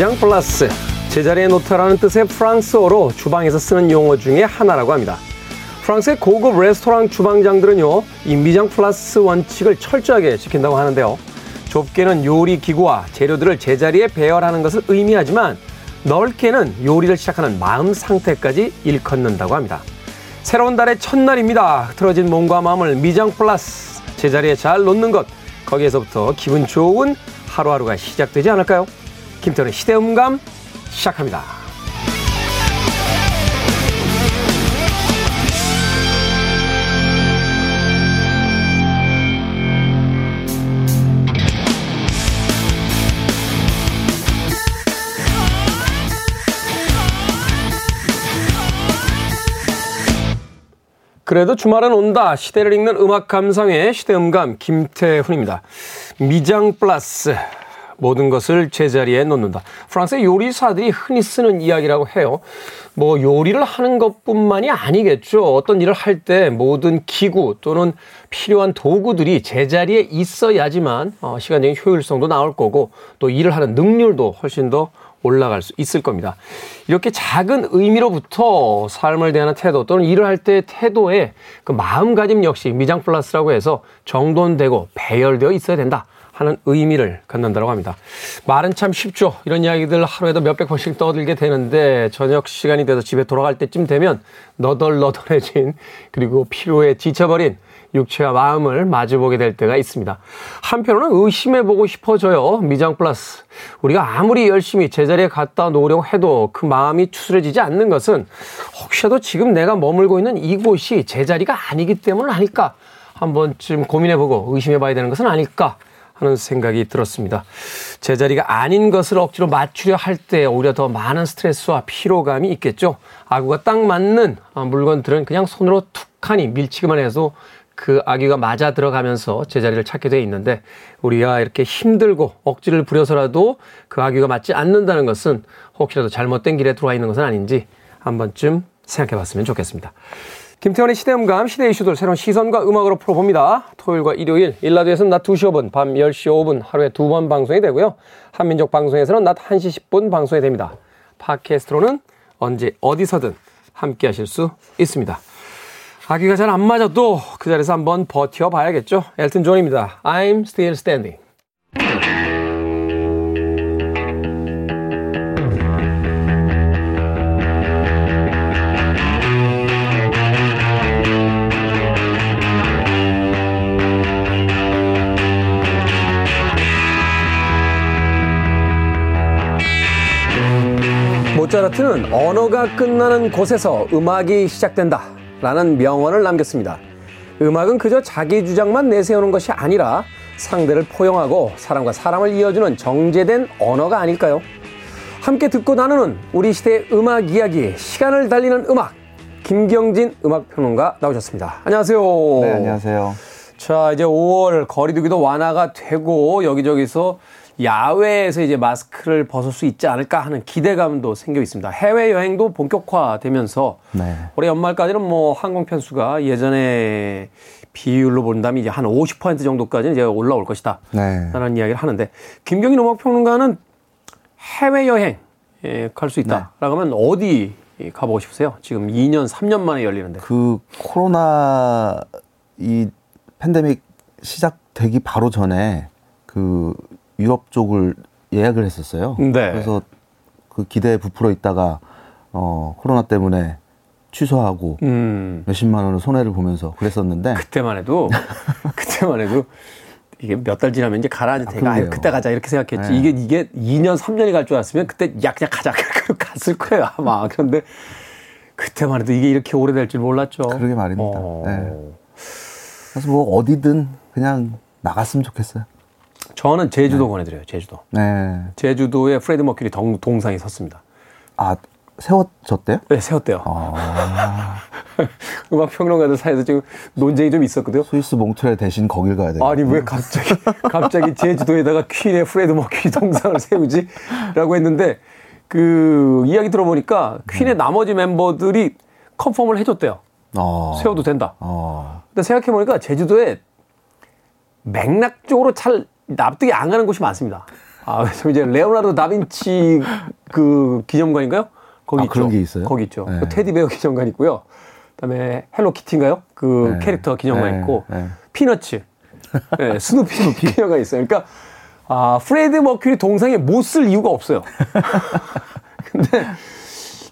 미장 플러스 제자리에 놓다라는 뜻의 프랑스어로 주방에서 쓰는 용어 중에 하나라고 합니다. 프랑스의 고급 레스토랑 주방장들은요, 이 미장 플러스 원칙을 철저하게 지킨다고 하는데요. 좁게는 요리 기구와 재료들을 제자리에 배열하는 것을 의미하지만 넓게는 요리를 시작하는 마음 상태까지 일컫는다고 합니다. 새로운 달의 첫날입니다. 틀어진 몸과 마음을 미장 플러스 제자리에 잘 놓는 것 거기에서부터 기분 좋은 하루하루가 시작되지 않을까요? 김태훈의 시대음감 시작합니다. 그래도 주말은 온다. 시대를 읽는 음악 감상의 시대음감 김태훈입니다. 미장 플러스 모든 것을 제자리에 놓는다. 프랑스의 요리사들이 흔히 쓰는 이야기라고 해요. 뭐 요리를 하는 것뿐만이 아니겠죠. 어떤 일을 할 때 모든 기구 또는 필요한 도구들이 제자리에 있어야지만 어, 시간적인 효율성도 나올 거고 또 일을 하는 능률도 훨씬 더 올라갈 수 있을 겁니다. 이렇게 작은 의미로부터 삶을 대하는 태도 또는 일을 할때 태도의 그 마음가짐 역시 미장 플러스라고 해서 정돈되고 배열되어 있어야 된다. 하는 의미를 갖는다고 합니다. 말은 참 쉽죠. 이런 이야기들 하루에도 몇백 번씩 떠들게 되는데 저녁 시간이 돼서 집에 돌아갈 때쯤 되면 너덜너덜해진 그리고 피로에 지쳐버린 육체와 마음을 마주보게 될 때가 있습니다. 한편으로는 의심해보고 싶어져요. 미장 플러스. 우리가 아무리 열심히 제자리에 갖다 놓으려고 해도 그 마음이 추스려지지 않는 것은 혹시라도 지금 내가 머물고 있는 이곳이 제자리가 아니기 때문 아닐까? 한 번쯤 고민해보고 의심해봐야 되는 것은 아닐까? 하는 생각이 들었습니다. 제자리가 아닌 것을 억지로 맞추려 할 때 오히려 더 많은 스트레스와 피로감이 있겠죠. 아구가 딱 맞는 물건들은 그냥 손으로 툭하니 밀치기만 해서 그 아기가 맞아 들어가면서 제자리를 찾게 돼 있는데 우리가 이렇게 힘들고 억지를 부려서라도 그 아귀가 맞지 않는다는 것은 혹시라도 잘못된 길에 들어와 있는 것은 아닌지 한 번쯤 생각해 봤으면 좋겠습니다. 김태원의 시대음감, 시대 이슈들 새로운 시선과 음악으로 풀어봅니다. 토요일과 일요일, 1라디오에서는 낮 2시 5분, 밤 10시 5분 하루에 두 번 방송이 되고요. 한민족 방송에서는 낮 1시 10분 방송이 됩니다. 팟캐스트로는 언제 어디서든 함께 하실 수 있습니다. 아기가 잘 안 맞아도 그 자리에서 한번 버텨봐야겠죠. 엘튼 존입니다. I'm still standing. 모차르트는 언어가 끝나는 곳에서 음악이 시작된다 라는 명언을 남겼습니다. 음악은 그저 자기 주장만 내세우는 것이 아니라 상대를 포용하고 사람과 사람을 이어주는 정제된 언어가 아닐까요? 함께 듣고 나누는 우리 시대의 음악 이야기, 시간을 달리는 음악, 김경진 음악평론가 나오셨습니다. 안녕하세요. 네, 안녕하세요. 자, 이제 5월 거리두기도 완화가 되고 여기저기서 야외에서 이제 마스크를 벗을 수 있지 않을까 하는 기대감도 생겨 있습니다. 해외 여행도 본격화되면서 네. 올해 연말까지는 뭐 항공 편 수가 예전에 비율로 본다면 이제 한 50% 정도까지는 이제 올라올 것이다. 네. 라는 이야기를 하는데 김경인 음악 평론가는 해외 여행 갈수 있다. 라고 하면 어디 가보고 싶으세요? 지금 2년, 3년 만에 열리는데. 그 코로나 이 팬데믹 시작되기 바로 전에 그 유럽 쪽을 예약을 했었어요. 네. 그래서 그 기대에 부풀어 있다가 어 코로나 때문에 취소하고 음. 몇십만 원을 손해를 보면서 그랬었는데 그때만 해도 그때만 해도 이게 몇 달 지나면 이제 가라앉을 테니까 아, 아 그때 가자 이렇게 생각했지 네. 이게 이게 2년 3년이 갈 줄 알았으면 그때 야 그냥 가자 갔을 거예요 아마 그런데 그때만 해도 이게 이렇게 오래될 줄 몰랐죠. 그러게 말입니다. 어. 네. 그래서 뭐 어디든 그냥 나갔으면 좋겠어요. 저는 제주도 네. 권해드려요. 제주도. 네. 제주도에 프레드 머큐리 동, 동상이 섰습니다. 아 세워졌대요? 네, 세웠대요. 아... 음악 평론가들 사이에서 지금 논쟁이 좀 있었거든요. 스위스 몽트레 대신 거길 가야 돼요. 아니 왜 갑자기 갑자기 제주도에다가 퀸의 프레드 머큐리 동상을 세우지?라고 했는데 그 이야기 들어보니까 퀸의 네. 나머지 멤버들이 confirm을 해줬대요. 어... 세워도 된다. 어... 근데 생각해보니까 제주도에 맥락적으로 잘 납득이 안 가는 곳이 많습니다. 아, 그래서 이제 레오나르도 다빈치 그 기념관인가요? 거기 아, 있죠. 그런 게 있어요? 거기 있죠. 네. 그 테디베어 기념관 있고요. 그다음에 헬로키티인가요? 그 네. 캐릭터 기념관 네. 있고 네. 피너츠, 네, 스누피 기념관 있어요. 그러니까 아 프레드 머큐리 동상에 못 설 이유가 없어요. 근데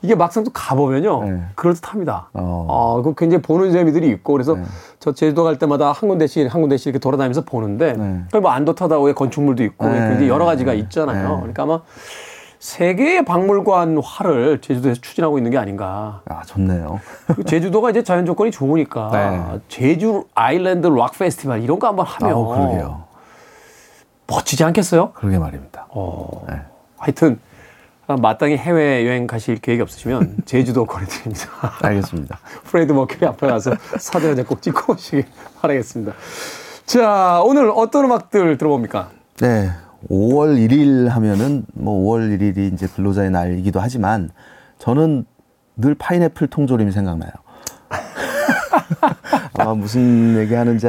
이게 막상 또 가보면요. 네. 그럴듯합니다. 어. 아, 그 굉장히 보는 재미들이 있고 그래서 저 제주도 갈 때마다 한 군데씩 한 군데씩 이렇게 돌아다니면서 보는데 네. 그 뭐 안도 타다오의 건축물도 있고 네. 굉장히 여러 가지가 네. 있잖아요. 네. 그러니까 아마 세계의 박물관 화를 제주도에서 추진하고 있는 게 아닌가. 아, 좋네요. 그리고 제주도가 이제 자연 조건이 좋으니까 네. 제주 Island Rock 페스티벌 이런 거 한번 하면 아, 그러게요. 멋지지 않겠어요? 그러게 말입니다. 어, 네. 하여튼 아, 마땅히 해외 여행 가실 계획이 없으시면 제주도 거래드립니다. 알겠습니다. 프레드 머큐리 앞에 가서 사진 한장 꼭 찍고 오시길 바라겠습니다. 자, 오늘 어떤 음악들 들어봅니까? 네. 5월 1일 하면은 뭐 5월 1일이 이제 근로자의 날이기도 하지만 저는 늘 파인애플 통조림이 생각나요. 아마 무슨 얘기 하는지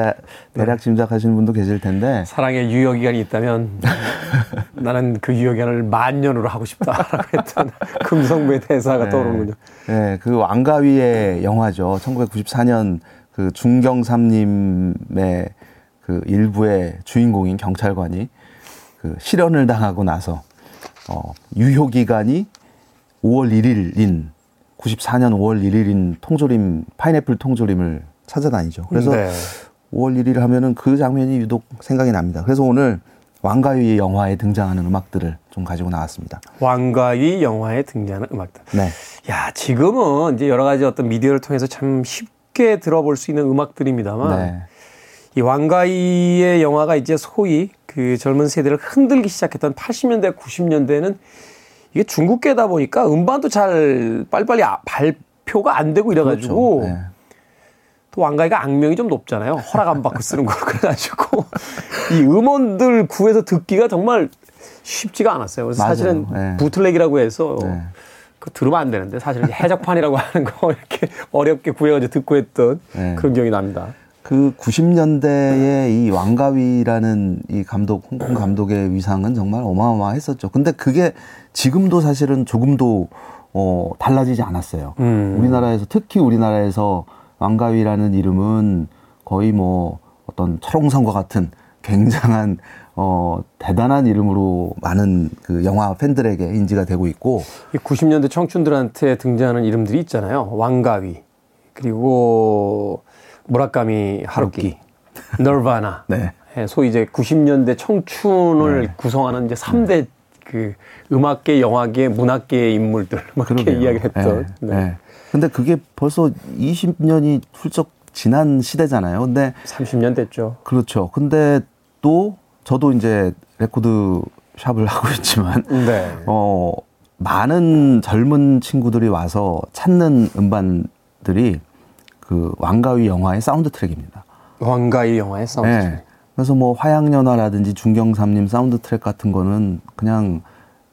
대략 짐작하시는 분도 계실 텐데 사랑의 유효 기간이 있다면 나는 그 유효 기간을 만 년으로 하고 싶다라고 했던 금성부의 대사가 떠오르는군요. 네, 그 왕가위의 영화죠. 1994년 그 중경삼님의 그 일부의 주인공인 경찰관이 그 실현을 당하고 나서 어, 유효 기간이 5월 1일인 94년 5월 1일인 통조림 파인애플 통조림을 찾아다니죠. 그래서 네. 5월 1일 하면은 그 장면이 유독 생각이 납니다. 그래서 오늘 왕가위 영화에 등장하는 음악들을 좀 가지고 나왔습니다. 왕가위 영화에 등장하는 음악들. 네. 야, 지금은 이제 여러 가지 어떤 미디어를 통해서 참 쉽게 들어볼 수 있는 음악들입니다만 네. 이 왕가위의 영화가 이제 소위 그 젊은 세대를 흔들기 시작했던 80년대, 90년대는 이게 중국계다 보니까 음반도 잘 빨리빨리 아- 발표가 안 되고 이래가지고 그렇죠. 네. 또 왕가위가 악명이 좀 높잖아요. 허락 안 받고 쓰는 거 그래가지고 이 음원들 구해서 듣기가 정말 쉽지가 않았어요. 그래서 맞아요. 사실은 네. 부틀렉이라고 해서 네. 그 들으면 안 되는데 사실은 해적판이라고 하는 거 이렇게 어렵게 구해가지고 듣고 했던 네. 그런 기억이 납니다. 그 90년대에 이 왕가위라는 이 감독, 홍콩 감독의 위상은 정말 어마어마했었죠. 근데 그게 지금도 사실은 조금도 어, 달라지지 않았어요. 음. 우리나라에서, 특히 우리나라에서 왕가위라는 이름은 거의 뭐 어떤 철옹성과 같은 굉장한 어, 대단한 이름으로 많은 그 영화 팬들에게 인지가 되고 있고 이 90년대 청춘들한테 등장하는 이름들이 있잖아요. 왕가위 그리고 무라카미 하루키, 널바나. 네. 예, 소위 이제 90년대 청춘을 구성하는 이제 3대 그 음악계, 영화계, 문학계의 인물들 막 이렇게 그러게요. 이야기했던. 네, 네. 네. 근데 그게 벌써 20년이 훌쩍 지난 시대잖아요. 근데 30년 됐죠. 그렇죠. 근데 또 저도 이제 레코드 샵을 하고 있지만 네. 어 많은 젊은 친구들이 와서 찾는 음반들이 그 왕가위 영화의 사운드 트랙입니다. 왕가위 영화의 사운드. 네. 그래서 뭐 화양연화라든지 중경삼림 사운드 트랙 같은 거는 그냥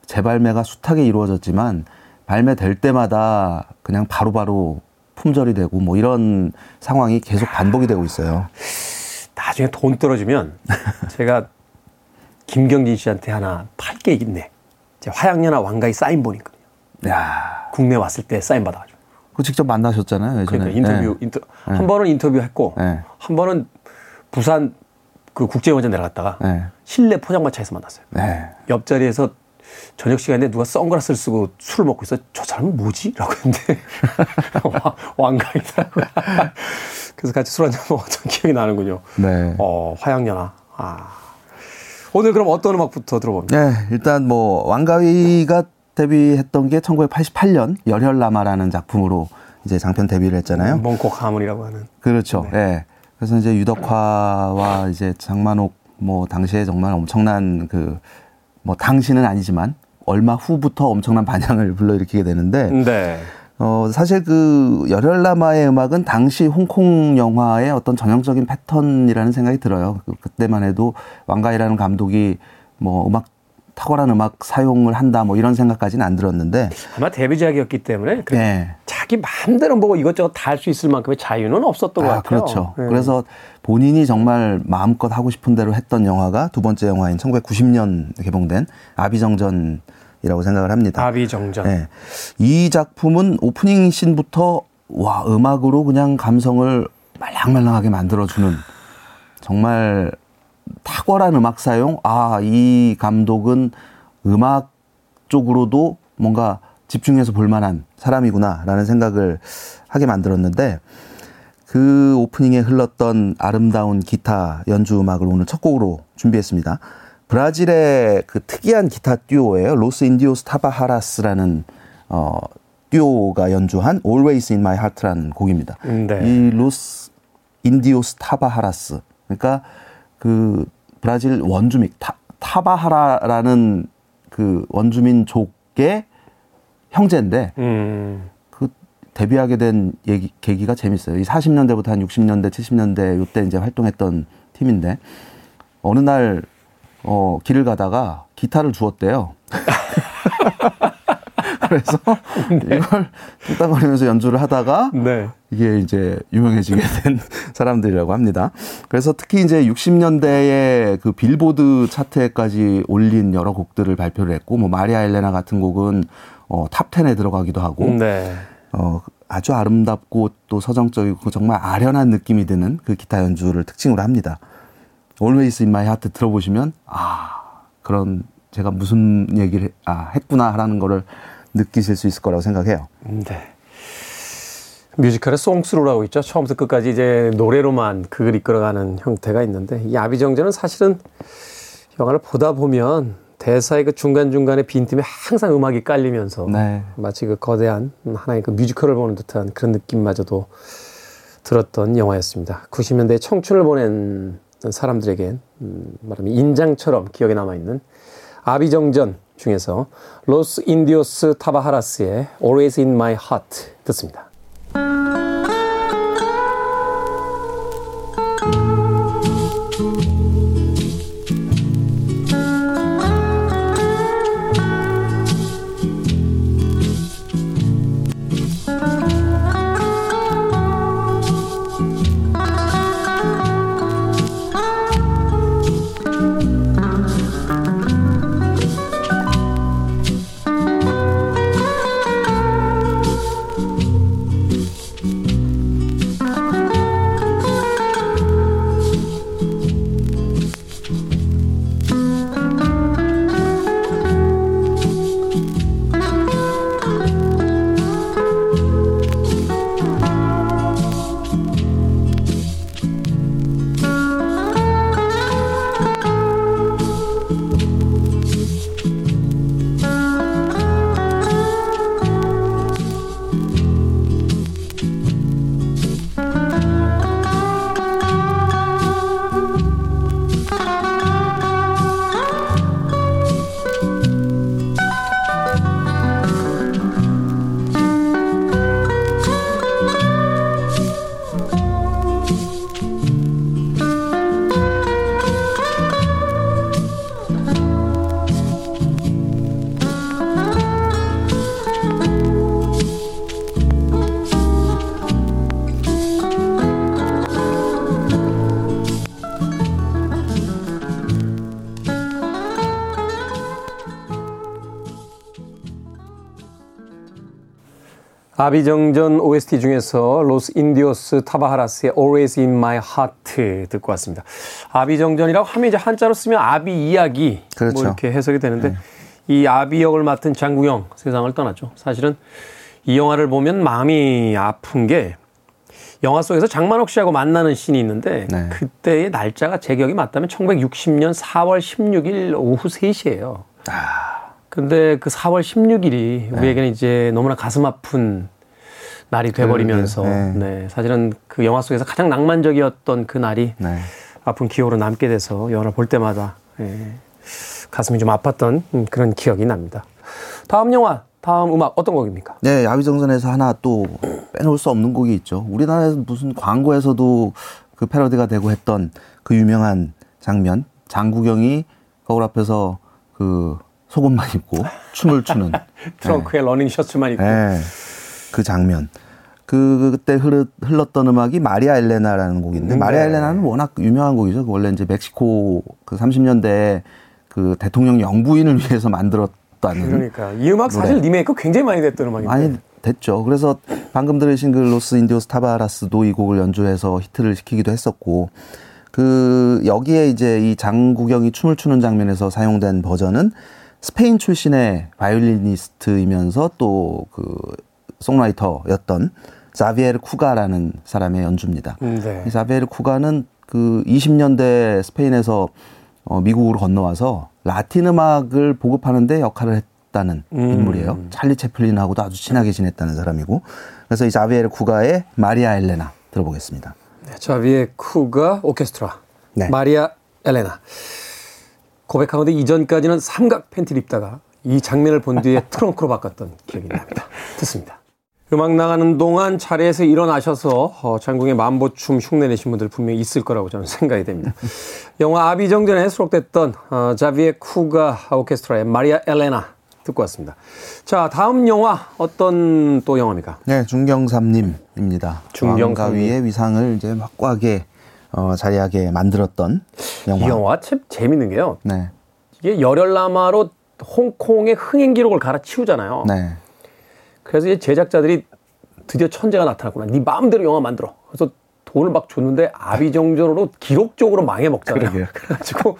재발매가 숱하게 이루어졌지만 발매될 때마다 그냥 바로 바로 품절이 되고 뭐 이런 상황이 계속 반복이 되고 있어요. 나중에 돈 떨어지면 제가 김경진 씨한테 하나 팔 게 있네. 제 화양연화 왕가위 사인 본이거든요. 야, 국내 왔을 때 사인 받아가지고. 그 직접 만나셨잖아요. 예전에. 그러니까 인터뷰, 네. 인터, 한 번은 인터뷰했고, 네. 한 번은 부산 그 국제영화제 내려갔다가 네. 실내 포장마차에서 만났어요. 네. 옆자리에서 저녁 시간에 누가 선글라스를 쓰고 술을 먹고 있어. 저 사람은 뭐지? 라고 했는데 와- 왕가이더라고요. 그래서 같이 술 한잔 먹었던 기억이 나는군요. 네. 어, 화양연화. 아. 오늘 그럼 어떤 음악부터 들어봅니까? 네, 일단 뭐 왕가위가 데뷔했던 게 1988년 열혈남아라는 작품으로 이제 장편 데뷔를 했잖아요. 몽코 가문이라고 하는. 그렇죠. 예. 그래서 이제 유덕화와 이제 장만옥 뭐 당시에 정말 엄청난 그 뭐 당시는 아니지만 얼마 후부터 엄청난 반향을 불러일으키게 되는데 네. 어 사실 그 열혈남아의 음악은 당시 홍콩 영화의 어떤 전형적인 패턴이라는 생각이 들어요. 그, 그때만 해도 왕가이라는 감독이 뭐 음악 탁월한 음악 사용을 한다 뭐 이런 생각까지는 안 들었는데 아마 데뷔작이었기 때문에 그 네. 자기 마음대로 뭐 이것저것 다 할 수 있을 만큼의 자유는 없었던 아, 것 같아요. 그렇죠. 네. 그래서 본인이 정말 마음껏 하고 싶은 대로 했던 영화가 두 번째 영화인 1990년 개봉된 아비정전 이라고 생각을 합니다. 아비정전. 네. 이 작품은 오프닝 씬부터 와 음악으로 그냥 감성을 말랑말랑하게 만들어주는 정말 탁월한 음악 사용. 아, 이 감독은 음악 쪽으로도 뭔가 집중해서 볼 만한 사람이구나라는 생각을 하게 만들었는데 그 오프닝에 흘렀던 아름다운 기타 연주 음악을 오늘 첫 곡으로 준비했습니다. 브라질의 그 특이한 기타 듀오예요. 로스 인디오스 타바하라스라는 어 듀오가 연주한 Always in My Heart라는 곡입니다. 네. 이 로스 인디오스 타바하라스 그러니까 그 브라질 원주민 타, 타바하라라는 그 원주민족의 형제인데 음. 그 데뷔하게 된 얘기, 계기가 재밌어요. 이 40년대부터 한 60년대, 70년대 요때 이제 활동했던 팀인데 어느 날 어, 길을 가다가 기타를 주었대요. 그래서 네. 이걸 뚝딱거리면서 연주를 하다가 네. 이게 이제 유명해지게 된 사람들이라고 합니다. 그래서 특히 이제 60년대에 그 빌보드 차트에까지 올린 여러 곡들을 발표를 했고 뭐 마리아 엘레나 같은 곡은 어, 탑 10에 들어가기도 하고 네. 어, 아주 아름답고 또 서정적이고 정말 아련한 느낌이 드는 그 기타 연주를 특징으로 합니다. Always in my heart 들어보시면 아 그런 제가 무슨 얘기를 아 했구나라는 거를 느끼실 수 있을 거라고 생각해요. 네. 뮤지컬의 송스루라고 있죠. 처음부터 끝까지 이제 노래로만 그걸 이끌어가는 형태가 있는데 이 아비정전은 사실은 영화를 보다 보면 대사의 그 중간중간에 빈틈에 항상 음악이 깔리면서 네. 마치 그 거대한 하나의 그 뮤지컬을 보는 듯한 그런 느낌마저도 들었던 영화였습니다. 90년대 청춘을 보낸 사람들에겐 음, 말하면 인장처럼 기억에 남아있는 아비정전 중에서 로스 인디오스 타바하라스의 Always in My Heart 듣습니다. 아비정전 OST 중에서 로스 인디오스 타바하라스의 Always in My Heart 듣고 왔습니다. 아비정전이라고 하면 이제 한자로 쓰면 아비 이야기 뭐 그렇죠. 뭐 이렇게 해석이 되는데 네. 이 아비 역을 맡은 장국영 세상을 떠났죠. 사실은 이 영화를 보면 마음이 아픈 게 영화 속에서 장만옥 씨하고 만나는 씬이 있는데 네. 그때의 날짜가 제 기억이 맞다면 1960년 4월 16일 오후 3시예요. 아. 근데 그 4월 16일이 네. 우리에게는 이제 너무나 가슴 아픈 날이 돼버리면서 네. 네. 사실은 그 영화 속에서 가장 낭만적이었던 그 날이 네. 아픈 기억으로 남게 돼서 영화를 볼 때마다 예, 가슴이 좀 아팠던 그런 기억이 납니다. 다음 영화, 다음 음악 어떤 곡입니까? 네, 야위정선에서 하나 또 빼놓을 수 없는 곡이 있죠. 우리나라에서 무슨 광고에서도 그 패러디가 되고 했던 그 유명한 장면, 장국영이 거울 앞에서 그 속옷만 입고 춤을 추는 트렁크에 네. 러닝 셔츠만 입고 네. 그 장면. 그 그때 흘렀던 음악이 마리아 엘레나라는 곡인데 네. 마리아 엘레나는 워낙 유명한 곡이죠. 원래 이제 멕시코 그 30년대 그 대통령 영부인을 위해서 만들었다는 그러니까 이 음악 노래. 사실 리메이크 굉장히 많이 됐던 음악인데 많이 됐죠. 그래서 방금 들으신 그 로스 인디오스 타바하라스도 이 곡을 연주해서 히트를 시키기도 했었고 그 여기에 이제 이 장구경이 춤을 추는 장면에서 사용된 버전은 스페인 출신의 바이올리니스트이면서 또 그 송라이터였던 자비에르 쿠가라는 사람의 연주입니다. 음, 네. 자비에르 쿠가는 그 20년대 스페인에서 어, 미국으로 건너와서 라틴 음악을 보급하는데 역할을 했다는 음. 인물이에요. 찰리 채플린하고도 아주 친하게 지냈다는 사람이고. 그래서 이 자비에르 쿠가의 마리아 엘레나 들어보겠습니다. 네, 자비에르 쿠가 오케스트라. 네. 마리아 엘레나. 고백하건데 이전까지는 삼각 팬티를 입다가 이 장면을 본 뒤에 트렁크로 바꿨던 기억이 납니다. 듣습니다. 음악 나가는 동안 자리에서 일어나셔서 어, 장궁의 만보춤 흉내내신 분들 분명히 있을 거라고 저는 생각이 됩니다. 영화 아비정전에 수록됐던 어, 자비에 쿠가 오케스트라의 마리아 엘레나 듣고 왔습니다. 자, 다음 영화 어떤 또 영화입니까? 네, 중경삼님입니다. 중경가위의 위상을 이제 확고하게 어, 자리하게 만들었던 영화. 이 영화 참 재밌는 게요. 네. 이게 열혈남마로 홍콩의 흥행 기록을 갈아치우잖아요. 네. 그래서 이제 제작자들이 드디어 천재가 나타났구나. 네 마음대로 영화 만들어. 그래서 돈을 막 줬는데 아비정전으로 기록적으로 망해 먹잖아요. 그러게요. 그래가지고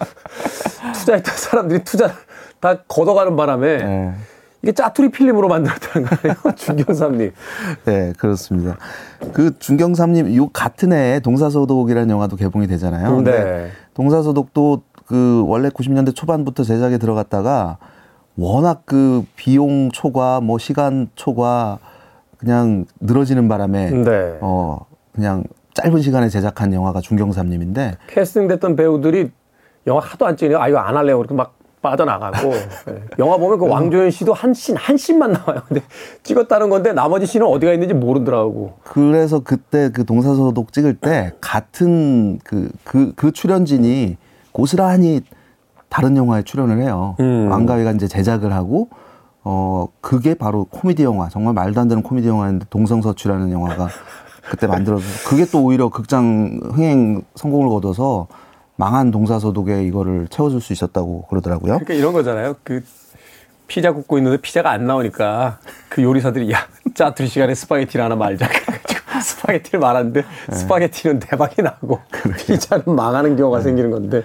투자했던 사람들이 투자 다 걷어가는 바람에 네. 이게 짜투리 필름으로 만들었다는 거예요. 중경삼님. 네, 그렇습니다. 그 중경삼님 요 같은 해에 동사소독이라는 영화도 개봉이 되잖아요. 네. 동사소독도 그 원래 90년대 초반부터 제작에 들어갔다가 워낙 그 비용 초과 뭐 시간 초과 그냥 늘어지는 바람에 네. 어 그냥 짧은 시간에 제작한 영화가 중경삼님인데 캐스팅됐던 배우들이 영화 하도 안 찍으니까 아 이거 안 할래요. 그렇게 막 빠져나가고 네. 영화 보면 그 음. 왕조연 씨도 한씬한 씬만 나와요. 근데 찍었다는 건데 나머지 씬은 어디가 있는지 모르더라고. 그래서 그때 그 동사소독 찍을 때 같은 그 그, 그 출연진이 고스란히 다른 영화에 출연을 해요. 음. 왕가위가 이제 제작을 하고 어 그게 바로 코미디 영화 정말 말도 안 되는 코미디 영화인데 동성서출하는 영화가 그때 만들어서 그게 또 오히려 극장 흥행 성공을 거둬서 망한 동사서독에 이거를 채워줄 수 있었다고 그러더라고요. 그러니까 이런 거잖아요. 그 피자 굽고 있는데 피자가 안 나오니까 그 요리사들이 야 짜투리 시간에 스파게티를 하나 말자 스파게티를 말하는데 네. 스파게티는 대박이 나고 피자는 망하는 경우가 네. 생기는 건데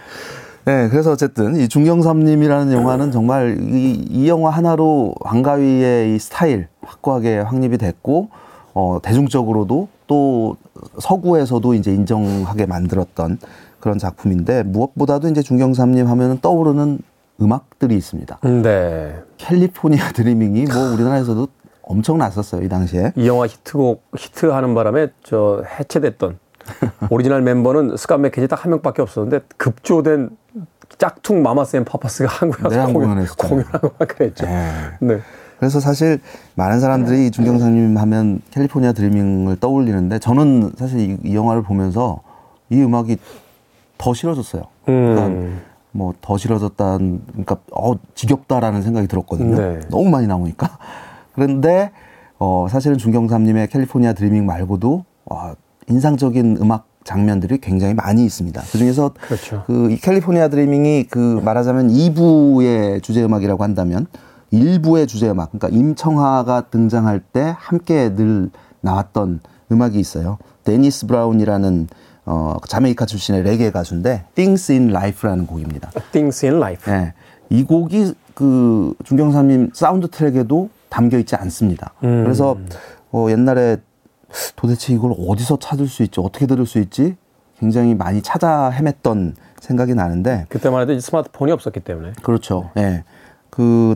네, 그래서 어쨌든 이 중경삼림이라는 영화는 정말 이, 이 영화 하나로 왕가위의 이 스타일 확고하게 확립이 됐고 어, 대중적으로도 또 서구에서도 이제 인정하게 만들었던 그런 작품인데 무엇보다도 이제 중경삼림 하면은 떠오르는 음악들이 있습니다. 네. California Dreaming이 뭐 우리나라에서도 엄청 났었어요 이 당시에. 이 영화 히트곡 히트하는 바람에 저 해체됐던 오리지널 멤버는 스캇 맥켄지 딱 한 명밖에 없었는데 급조된 짝퉁 마마스 앤 파파스가 한국에 와서 네, 공연, 공연하고 막 그랬죠. 네. 네. 그래서 사실 많은 사람들이 중경사님 하면 캘리포니아 드리밍을 떠올리는데 저는 사실 이, 이, 영화를 보면서 이 음악이 더 싫어졌어요. 그러니까 음. 뭐더 싫어졌다, 그러니까 어 지겹다라는 생각이 들었거든요. 네. 너무 많이 나오니까. 그런데 어 사실은 중경삼님의 캘리포니아 드리밍 말고도 와, 인상적인 음악 장면들이 굉장히 많이 있습니다. 그 중에서 그렇죠. 그이 캘리포니아 드리밍이 그 말하자면 2부의 주제 음악이라고 한다면 1부의 주제 음악, 그러니까 임청하가 등장할 때 함께 늘 나왔던 음악이 있어요. 데니스 브라운이라는 어, 자메이카 출신의 레게 가수인데 Things in Life라는 곡입니다. Things in Life. 네. 이 곡이 그 중경삼림 사운드 트랙에도 담겨 있지 않습니다. 음. 그래서 어, 옛날에 도대체 이걸 어디서 찾을 수 있지, 어떻게 들을 수 있지? 굉장히 많이 찾아 헤맸던 생각이 나는데 그때만 해도 스마트폰이 없었기 때문에 그렇죠. 예. 네. 그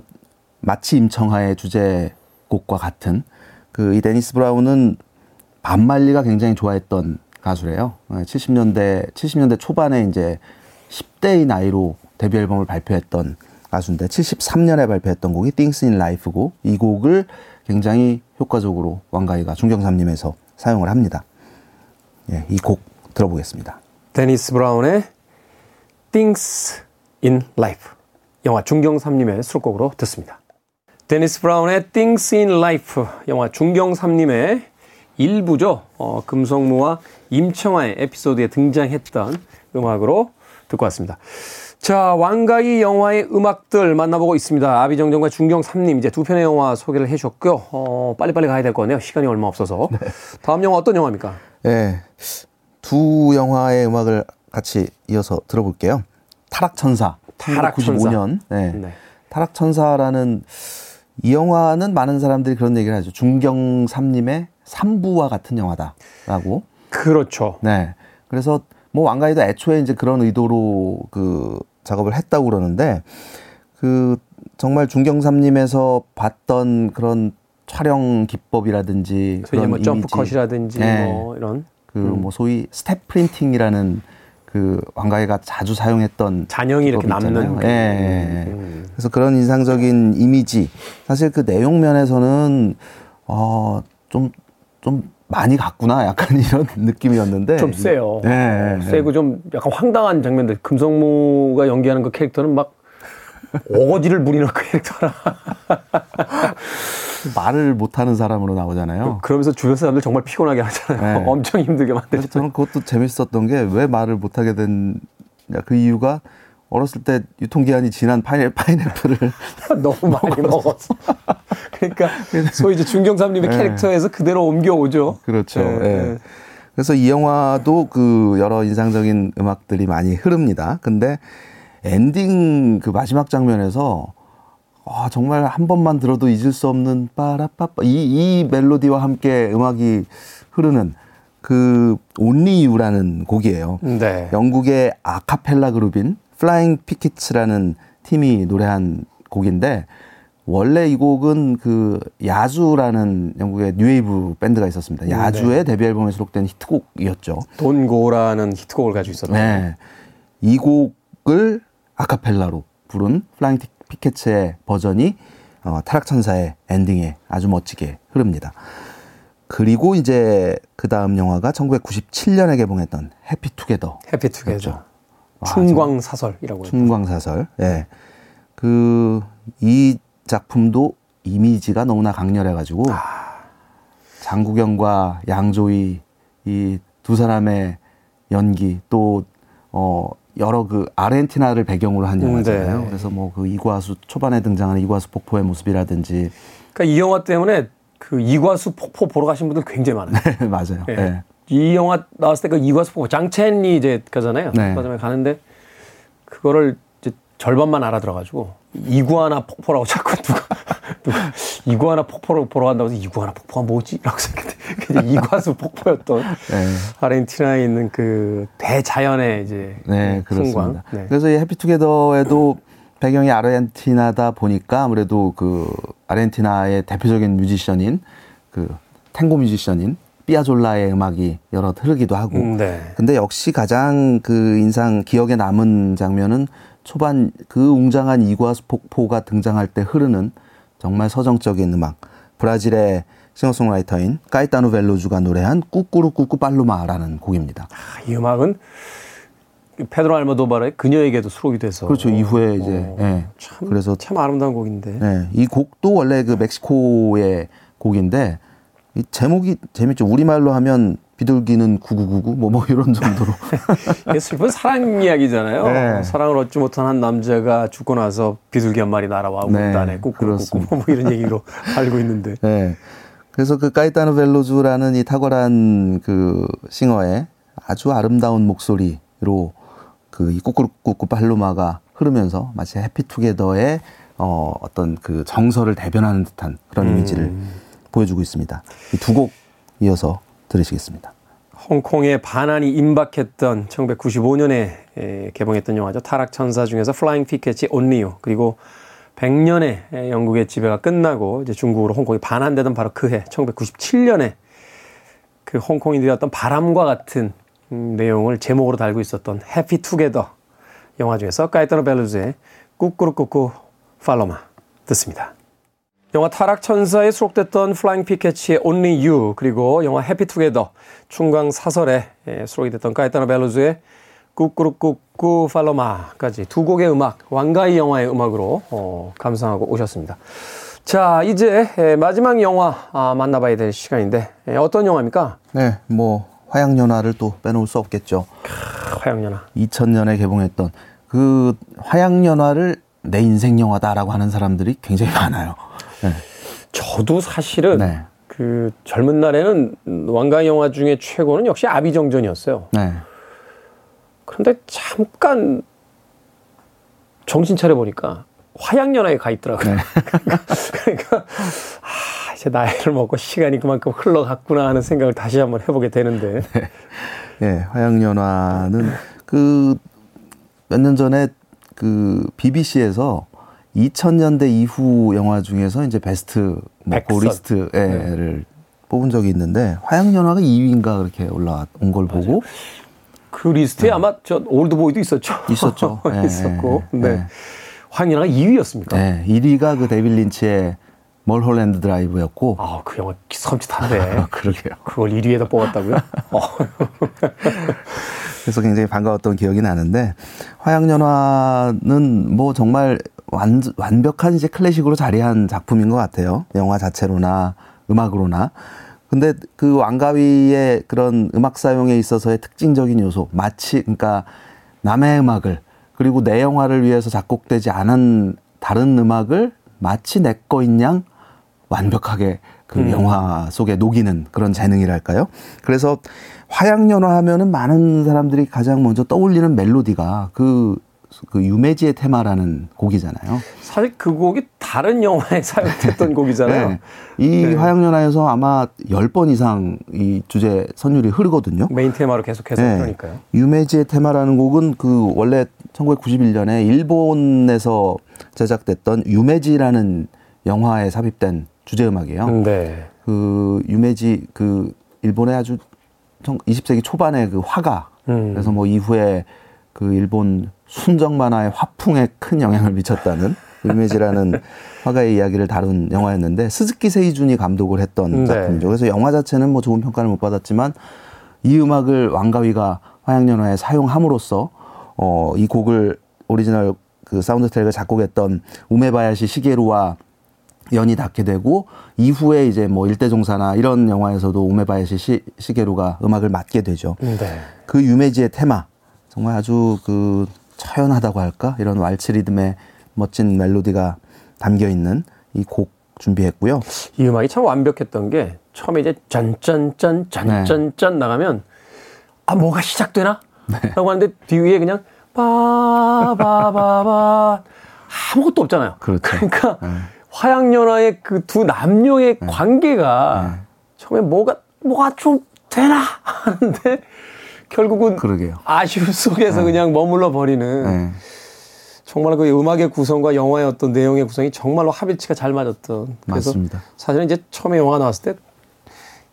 마치 임청하의 주제곡과 같은 그 이 데니스 브라운은 반말리가 굉장히 좋아했던 가수래요. 70년대 70년대 초반에 이제 10대의 나이로 데뷔 앨범을 발표했던 가수인데 73년에 발표했던 곡이 Things in Life고 이 곡을 굉장히 효과적으로 왕가이가 중경삼님에서 사용을 합니다. 예, 이 곡 들어보겠습니다. 데니스 브라운의 Things in Life. 영화 중경삼림의 수록곡으로 듣습니다. 데니스 브라운의 Things in Life 영화 중경삼림의 1부죠. 어, 금성무와 임청하의 에피소드에 등장했던 음악으로 듣고 왔습니다. 자, 왕가위 영화의 음악들 만나보고 있습니다. 아비정전과 중경삼림 이제 두 편의 영화 소개를 해주셨고요. 어, 빨리빨리 가야 될 거네요. 시간이 얼마 없어서. 네. 다음 영화 어떤 영화입니까? 네. 두 영화의 음악을 같이 이어서 들어볼게요. 타락천사. 타락천사. 1995년. 네. 네. 타락천사라는 이 영화는 많은 사람들이 그런 얘기를 하죠. 중경삼님의 삼부와 같은 영화다라고. 그렇죠. 네. 그래서 뭐 왕가이도 애초에 이제 그런 의도로 그 작업을 했다고 그러는데 그 정말 중경삼님에서 봤던 그런 촬영 기법이라든지 그런 뭐 jump cut이라든지 네. 뭐 이런 그 뭐 음. 소위 step printing이라는 그 왕가위가 자주 사용했던 잔영이 이렇게 남는 예, 예, 예. 음. 그래서 그런 인상적인 이미지 사실 그 내용 면에서는 어 좀 좀 좀 많이 갔구나 약간 이런 느낌이었는데 좀 세요. 네, 세고 좀 약간 황당한 장면들 금성무가 연기하는 그 캐릭터는 막 어거지를 부리는 그 캐릭터라 말을 못하는 사람으로 나오잖아요. 그러면서 주변 사람들 정말 피곤하게 하잖아요. 네. 엄청 힘들게 만들죠. 저는 그것도 재밌었던 게 왜 말을 못하게 된 그 이유가 어렸을 때 유통기한이 지난 파인애, 파인애플을 너무 많이 먹었어. 그러니까 소위 이제 중경삼님의 네. 캐릭터에서 그대로 옮겨오죠. 그렇죠. 네. 네. 그래서 이 영화도 그 여러 인상적인 음악들이 많이 흐릅니다. 근데 엔딩 그 마지막 장면에서 아, 정말 한 번만 들어도 잊을 수 없는 빠라빠빠 이, 이 멜로디와 함께 음악이 흐르는 그 Only You라는 곡이에요. 네. 영국의 아카펠라 그룹인 플라잉 피케츠라는 팀이 노래한 곡인데 원래 이 곡은 그 야주라는 영국의 뉴웨이브 밴드가 있었습니다. 야주의 네. 데뷔 앨범에 수록된 히트곡이었죠. Don't Go라는 히트곡을 가지고 있었던. 네. 이 곡을 아카펠라로 부른 플라잉 피케츠의 버전이 어, 타락천사의 엔딩에 아주 멋지게 흐릅니다. 그리고 이제 그 다음 영화가 1997년에 개봉했던 Happy Together. Happy Together. 춘광사설이라고 춘광사설. 예. 네. 그, 이 작품도 이미지가 너무나 강렬해가지고, 아... 장국영과 양조위, 이 두 사람의 연기, 또, 어, 여러 그 아르헨티나를 배경으로 한 영화잖아요. 네. 그래서 뭐 그 이과수 초반에 등장하는 이과수 폭포의 모습이라든지. 그러니까 이 영화 때문에 그 이과수 폭포 보러 가신 분들 굉장히 많아요. 네, 맞아요. 네. 네. 이 영화 나왔을 때 그 이과수 폭포 장첸이 이제 가잖아요. 네. 마지막에 가는데 그거를 이제 절반만 알아들어가지고 이구아나 폭포라고 자꾸 누가 누가 이구아나 폭포를 보러 간다고 해서 이구아나 폭포가 뭐지? 라고 생각했는데 이과수 폭포였던 네. 아르헨티나에 있는 그 대자연의 이제 네, 그렇습니다. 네. 그래서 이 해피투게더에도 배경이 아르헨티나다 보니까 아무래도 그 아르헨티나의 대표적인 뮤지션인 그 탱고 뮤지션인 삐아졸라의 음악이 여러 흐르기도 하고. 음, 네. 근데 역시 가장 그 인상 기억에 남은 장면은 초반 그 웅장한 이과수 폭포가 등장할 때 흐르는 정말 서정적인 음악. 브라질의 싱어송라이터인 까이타누 벨로주가 노래한 꾸꾸루 꾸꾸 빨루마라는 곡입니다. 아, 이 음악은 페드로 알모도바르의 그녀에게도 수록이 돼서 그렇죠 이후에 이제 어, 네. 참 그래서 참 아름다운 곡인데 네, 이 곡도 원래 그 멕시코의 곡인데 이 제목이 재밌죠 우리말로 하면 비둘기는 구구구구 뭐, 뭐 이런 정도로. 슬픈 사랑 이야기잖아요. 네. 사랑을 얻지 못한 한 남자가 죽고 나서 비둘기 한 마리 날아와 네. 우단에 꾹꾹꾹 뭐 이런 얘기로 알고 있는데. 네. 그래서 그 까이타노 벨로주라는 이 탁월한 그 싱어의 아주 아름다운 목소리로 그이 꾸꾸꾸꾸 팔로마가 흐르면서 마치 해피투게더의 어 어떤 그 정서를 대변하는 듯한 그런 음. 이미지를 보여주고 있습니다. 이 두 곡 이어서 들으시겠습니다. 홍콩의 반환이 임박했던 1995년에 개봉했던 영화죠. 타락천사 중에서 플라잉 피케츠의 Only You 그리고 100년의 영국의 지배가 끝나고 이제 중국으로 홍콩이 반환되던 바로 그 해 1997년에 그 홍콩인들이 어떤 바람과 같은 음, 내용을 제목으로 달고 있었던 Happy Together 영화 중에서 까에따노 벨로주의 Cucurrucucú Paloma 듣습니다. 영화 타락천사에 수록됐던 플라잉 피케츠의 Only You 그리고 영화 Happy Together 춘광사설에 수록이 됐던 까에따노 벨로주의 Cucurrucucú Paloma까지 두 곡의 음악, 왕가위 영화의 음악으로 어, 감상하고 오셨습니다. 자, 이제 마지막 영화 아, 만나봐야 될 시간인데 어떤 영화입니까? 네, 뭐 화양연화를 또 빼놓을 수 없겠죠. 화양연화. 2000년에 개봉했던 그 화양연화를 내 인생 영화다라고 하는 사람들이 굉장히 많아요. 네. 저도 사실은 네. 그 젊은 날에는 왕가 영화 중에 최고는 역시 아비정전이었어요. 네. 그런데 잠깐 정신 차려 보니까 화양연화에 가 있더라고요. 네. 그러니까 아, 이제 나이를 먹고 시간이 그만큼 흘러갔구나 하는 생각을 다시 한번 해보게 되는데. 네, 네 화양연화는 그 몇 년 전에 그 BBC에서 2000년대 이후 영화 중에서 이제 베스트 뭐 그 리스트를 네. 뽑은 적이 있는데 화양연화가 2위인가 그렇게 올라온 걸 맞아요. 보고 그 리스트에 네. 아마 저 올드보이도 있었죠. 있었죠. 네, 있었고. 네. 네. 화양연화가 2위였습니까? 네. 1위가 그 데이빗 린치의 Mulholland Drive였고. 아, 그 영화 섬찟한데. 그러게요. 그걸 1위에다 뽑았다고요? 어. 그래서 굉장히 반가웠던 기억이 나는데 화양연화는 뭐 정말 완, 완벽한 이제 클래식으로 자리한 작품인 것 같아요. 영화 자체로나 음악으로나. 근데 그 왕가위의 그런 음악 사용에 있어서의 특징적인 요소, 마치 그러니까 남의 음악을 그리고 내 영화를 위해서 작곡되지 않은 다른 음악을 마치 내 거인 양 완벽하게 그 음. 영화 속에 녹이는 그런 재능이랄까요? 그래서 화양연화 하면은 많은 사람들이 가장 먼저 떠올리는 멜로디가 그 그 유메지의 테마라는 곡이잖아요. 사실 그 곡이 다른 영화에 사용됐던 곡이잖아요. 네. 이 네. 화양연화에서 아마 10번 이상 이 주제 선율이 흐르거든요. 메인 테마로 계속해서 네. 그러니까요. 유메지의 테마라는 곡은 그 원래 1991년에 일본에서 제작됐던 유메지라는 영화에 삽입된 주제 음악이에요. 네. 그 유메지 그 일본의 아주 20세기 초반의 그 화가 음. 그래서 뭐 이후에 그 일본 순정 만화의 화풍에 큰 영향을 미쳤다는 유메지라는 화가의 이야기를 다룬 영화였는데 스즈키 세이준이 감독을 했던 네. 작품이죠. 그래서 영화 자체는 뭐 좋은 평가를 못 받았지만 이 음악을 왕가위가 화양연화에 사용함으로써 어, 이 곡을 오리지널 그 사운드 트랙을 작곡했던 우메바야시 시게루와 연이 닿게 되고 이후에 이제 뭐 일대종사나 이런 영화에서도 우메바야시 시, 시게루가 음악을 맡게 되죠. 네. 그 유메지의 테마 정말 아주 그 처연하다고 할까 이런 왈츠 리듬의 멋진 멜로디가 담겨 있는 이 곡 준비했고요. 이 음악이 참 완벽했던 게 처음에 이제 짠짠짠 짠짠짠 네. 나가면 아 뭐가 시작되나? 네. 라고 하는데 뒤에 그냥 빠바바바 아무것도 없잖아요. 그렇죠. 그러니까 네. 화양연화의 그 두 남녀의 네. 관계가 네. 처음에 뭐가 뭐가 좀 되나 하는데 결국은 그러게요. 아쉬움 속에서 네. 그냥 머물러 버리는 네. 정말 그 음악의 구성과 영화의 어떤 내용의 구성이 정말로 합일치가 잘 맞았던. 그래서 맞습니다. 사실은 이제 처음에 영화 나왔을 때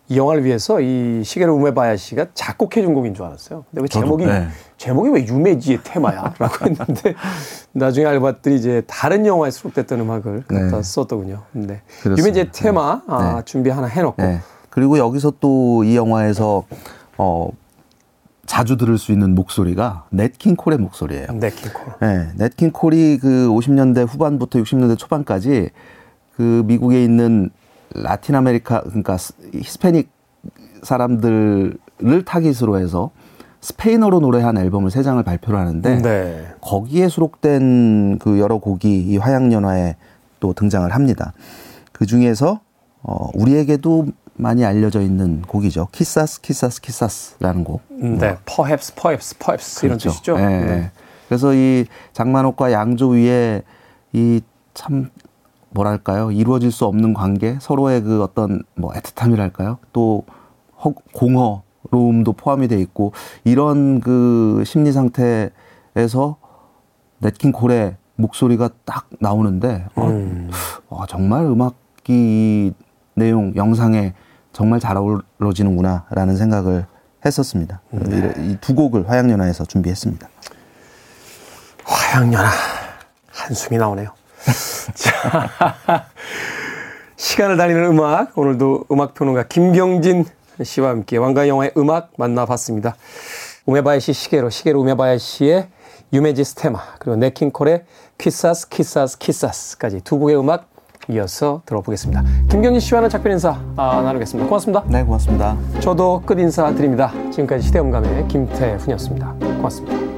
이 영화를 위해서 이 시계를 우메바야시가 작곡해 준 곡인 줄 알았어요. 근데 왜 제목이 네. 제목이 왜 유메지의 테마야?라고 했는데 나중에 알고 봤더니 이제 다른 영화에 수록됐던 음악을 갖다 네. 썼더군요. 네. 유메지의 테마 네. 아, 준비 하나 해놓고 네. 그리고 여기서 또 이 영화에서 어 자주 들을 수 있는 목소리가 넷킹 콜의 목소리예요. 넷킹 콜. 네, 넷킹 콜이 그 50년대 후반부터 60년대 초반까지 그 미국에 있는 라틴 아메리카 그러니까 히스패닉 사람들을 타깃으로 해서 스페인어로 노래한 앨범을 세 장을 발표를 하는데 네. 거기에 수록된 그 여러 곡이 이 화양연화에 또 등장을 합니다. 그 중에서 어 우리에게도 많이 알려져 있는 곡이죠. Quizás Quizás Quizás라는 곡. 음, 네, perhaps perhaps perhaps 그렇죠. 이런 뜻이죠. 네. 네. 그래서 이 장만옥과 양조 위에 이 참 뭐랄까요 이루어질 수 없는 관계 서로의 그 어떤 뭐 애틋함이랄까요 또 허, 공허로움도 포함이 돼 있고 이런 그 심리 상태에서 넷킨 콜의 목소리가 딱 나오는데 어, 음. 어, 정말 음악이 내용 영상에 정말 잘 어우러지는구나라는 생각을 했었습니다. 네. 이 두 곡을 화양연화에서 준비했습니다. 화양연화 한숨이 나오네요. 자, 시간을 달리는 음악 오늘도 음악 평론가 김경진 씨와 함께 왕가위 영화의 음악 만나봤습니다. 우메바야시 시게루 시게루 우메바야시의 Yumeji's Theme 그리고 냇 킹 콜의 Quizás Quizás Quizás까지 두 곡의 음악 이어서 들어보겠습니다. 김경진 씨와는 작별 인사 아, 나누겠습니다. 고맙습니다. 네, 고맙습니다. 저도 끝 인사 드립니다. 지금까지 시대음감의 김태훈이었습니다. 고맙습니다.